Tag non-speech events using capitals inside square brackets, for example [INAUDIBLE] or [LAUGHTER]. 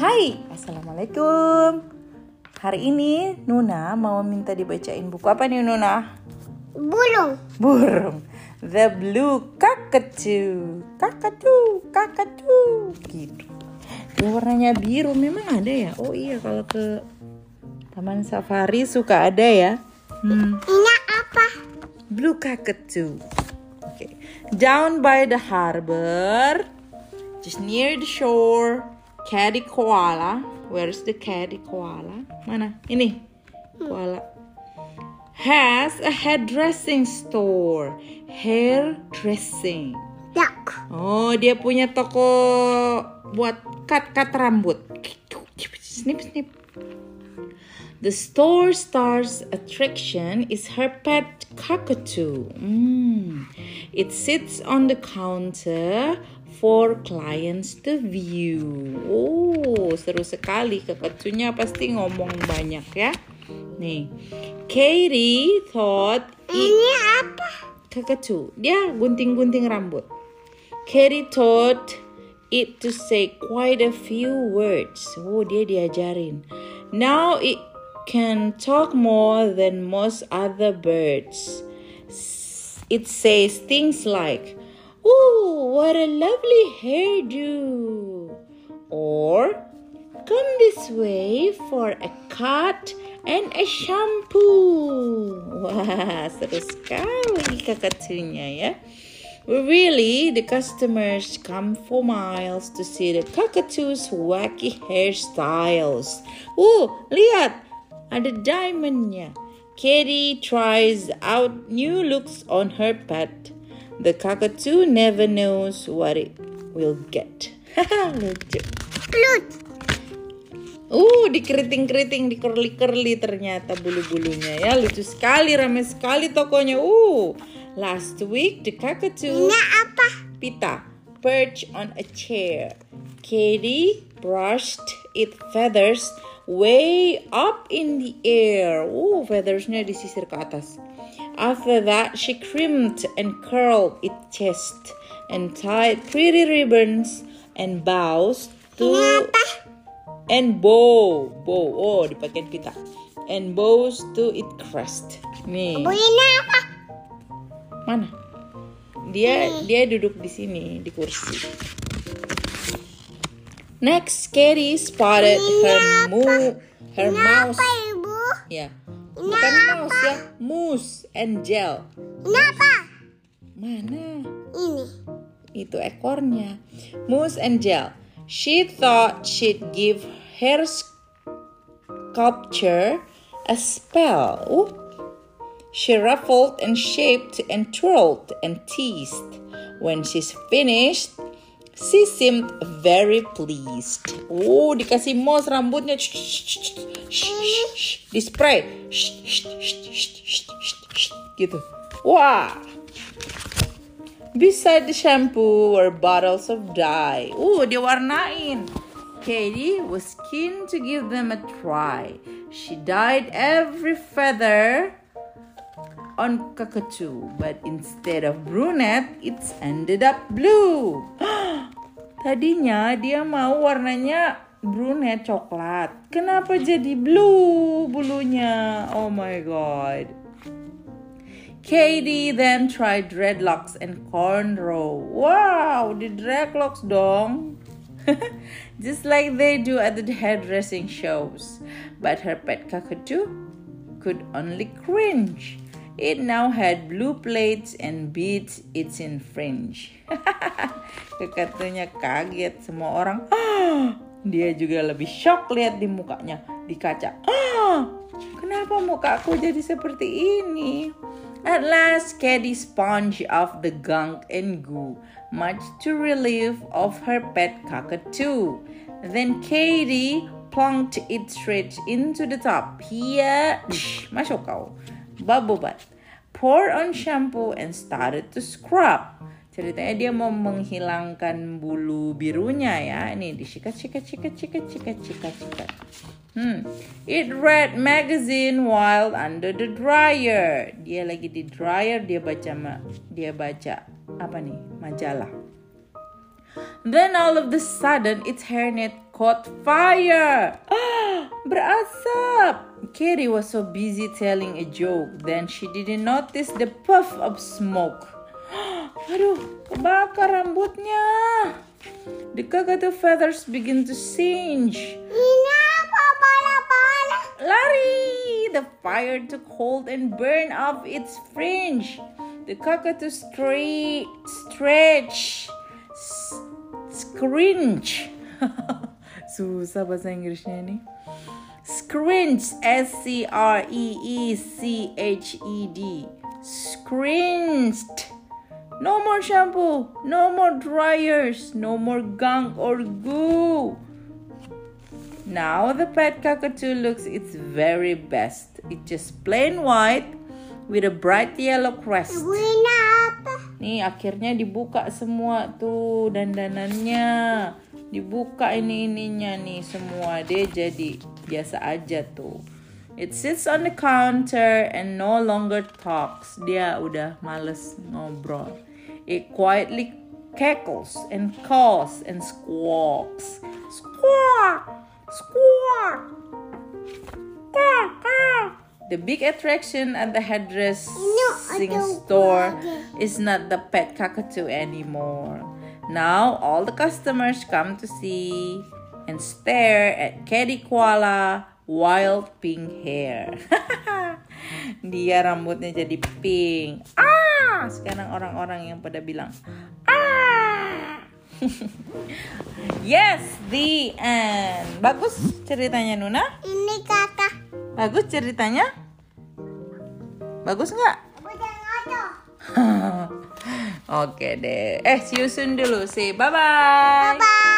Hai, Assalamualaikum Hari ini Nuna mau minta dibacain buku apa nih Nuna? Bulung. Burung The Blue Cockatoo Cockatoo, Cockatoo Gitu Dia warnanya biru, memang ada ya? Oh iya, kalau ke Taman Safari suka ada ya Hmm Ini apa? Blue cockatoo. Okay. Down by the harbor, just near the shore, caddy koala. Where is the caddy koala? Mana? Ini. Koala. Has a hairdressing store. Hairdressing. Duck. Oh, dia punya toko buat cut-cut rambut. Snip, snip. The store star's attraction is her pet cockatoo. Hmm. It sits on the counter for clients to view. Oh, seru sekali. Kakatunya pasti ngomong banyak ya. Nih, Katie thought Ini apa? Kakatu, dia gunting-gunting rambut. Katie taught it to say quite a few words. Oh, dia diajarin. Now it can talk more than most other birds. It says things like, Oh, what a lovely hairdo. Or, Come this way for a cut and a shampoo. Wah, seru sekali kakatunya ya. Really, the customers come for miles to see the cockatoo's wacky hairstyles. Uh, lihat, ada diamondnya. Katie tries out new looks on her pet. The cockatoo never knows what it will get. Haha, [LAUGHS] lucu. Flut. Uh, dikeriting-keriting, dikerli-kerli ternyata bulu-bulunya ya. Lucu sekali, ramai sekali tokonya. Uh, last week the cockatoo Ini apa? Pita perched on a chair. Katie brushed its feathers way up in the air. Uh, feathersnya disisir ke atas. After that, she crimped and curled its chest and tied pretty ribbons and bows to and bow bow. Oh dipakai pita and bows to its crest. Nih. Bu ini apa? mana? Dia dia duduk di sini di kursi. Next Katie spotted her mu her mouse. Apa ibu? ya bukan mouse ya moose and gel Ini apa? mana Ini. itu ekornya. Moose and Gel. She thought she'd give her sculpture a spell. She ruffled and shaped and twirled and teased. When she's finished, she seemed very pleased. Oh, dikasih mouse rambutnya. Shh, shh, shh, shh, shh, shh. Di spray. Gitu. Wah. Beside the shampoo were bottles of dye. Uh, diwarnain. Katie was keen to give them a try. She dyed every feather on cockatoo, but instead of brunette, it's ended up blue. [GASPS] Tadinya dia mau warnanya brunette coklat. Kenapa jadi blue bulunya? Oh my god. Katie then tried dreadlocks and cornrow. Wow, the dreadlocks dong. [LAUGHS] Just like they do at the hairdressing shows. But her pet cockatoo could only cringe. It now had blue plates and beads its in fringe. [LAUGHS] Kakatunya kaget semua orang. [GASPS] Dia juga lebih shock lihat di mukanya di kaca. "Ah, [GASPS] kenapa mukaku jadi seperti ini? At last, Katie sponged off the gunk and goo, much to relief of her pet cockatoo. Then Katie plunked it straight into the tub. Here, masuk kau. Bubble bath. Poured on shampoo and started to scrub. Ceritanya dia mau menghilangkan bulu birunya ya. Ini disikat, sikat, sikat, sikat, sikat, sikat, sikat. Hmm. It read magazine while under the dryer. Dia lagi di dryer, dia baca dia baca apa nih? Majalah. Then all of the sudden its hairnet caught fire. [GASPS] Berasap. Carrie was so busy telling a joke, then she didn't notice the puff of smoke. [GASPS] Aduh, kebakar rambutnya. The cockatoo feathers begin to singe. Ini apa pala-pala? Lari! The fire took hold and burned off its fringe. The cockatoo stre- stretch, s- scrinch. [LAUGHS] Susah bahasa Inggrisnya ini. Scrinch, S C R E E C H E D. Scringed. No more shampoo, no more dryers, no more gunk or goo. Now the pet cockatoo looks its very best. It's just plain white with a bright yellow crest. Nih akhirnya dibuka semua tuh dandanannya. Dibuka ini ininya nih semua. Dia jadi biasa aja tuh. It sits on the counter and no longer talks. Dia udah males ngobrol. It quietly cackles and caws and squawks. Squawk! Squawk! The big attraction at the hairdressing ada store is not the pet cockatoo anymore. Now all the customers come to see and stare at Kitty Koala wild pink hair. [LAUGHS] Dia rambutnya jadi pink. Ah! Sekarang orang-orang yang pada bilang, ah! [LAUGHS] yes, the end. Bagus ceritanya Nuna? Ini kakak. Bagus ceritanya? Bagus nggak? Ngaco. [LAUGHS] Oke deh. Eh, see you soon dulu. Say bye-bye. Bye.